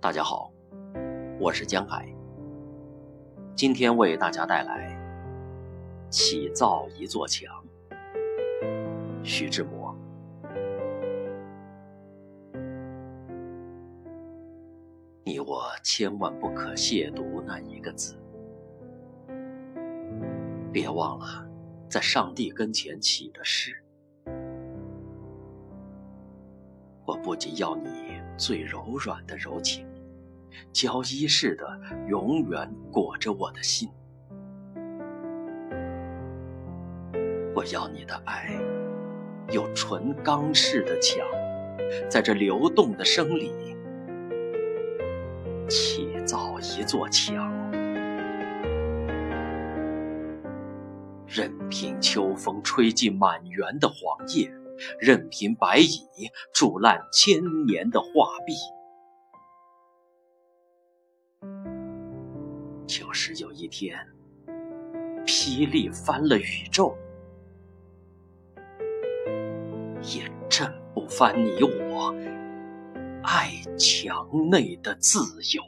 大家好，我是江海。今天为大家带来《起造一座墙》，徐志摩。你我千万不可亵渎那一个字，别忘了，在上帝跟前起的誓。我不仅要你最柔软的柔情。胶衣似的，永远裹着我的心。我要你的爱，有纯钢似的墙，在这流动的生里，砌造一座墙。任凭秋风吹尽满园的黄叶，任凭白蚁蛀烂千年的画壁。就是有一天，霹雳翻了宇宙，也震不翻你我爱墙内的自由。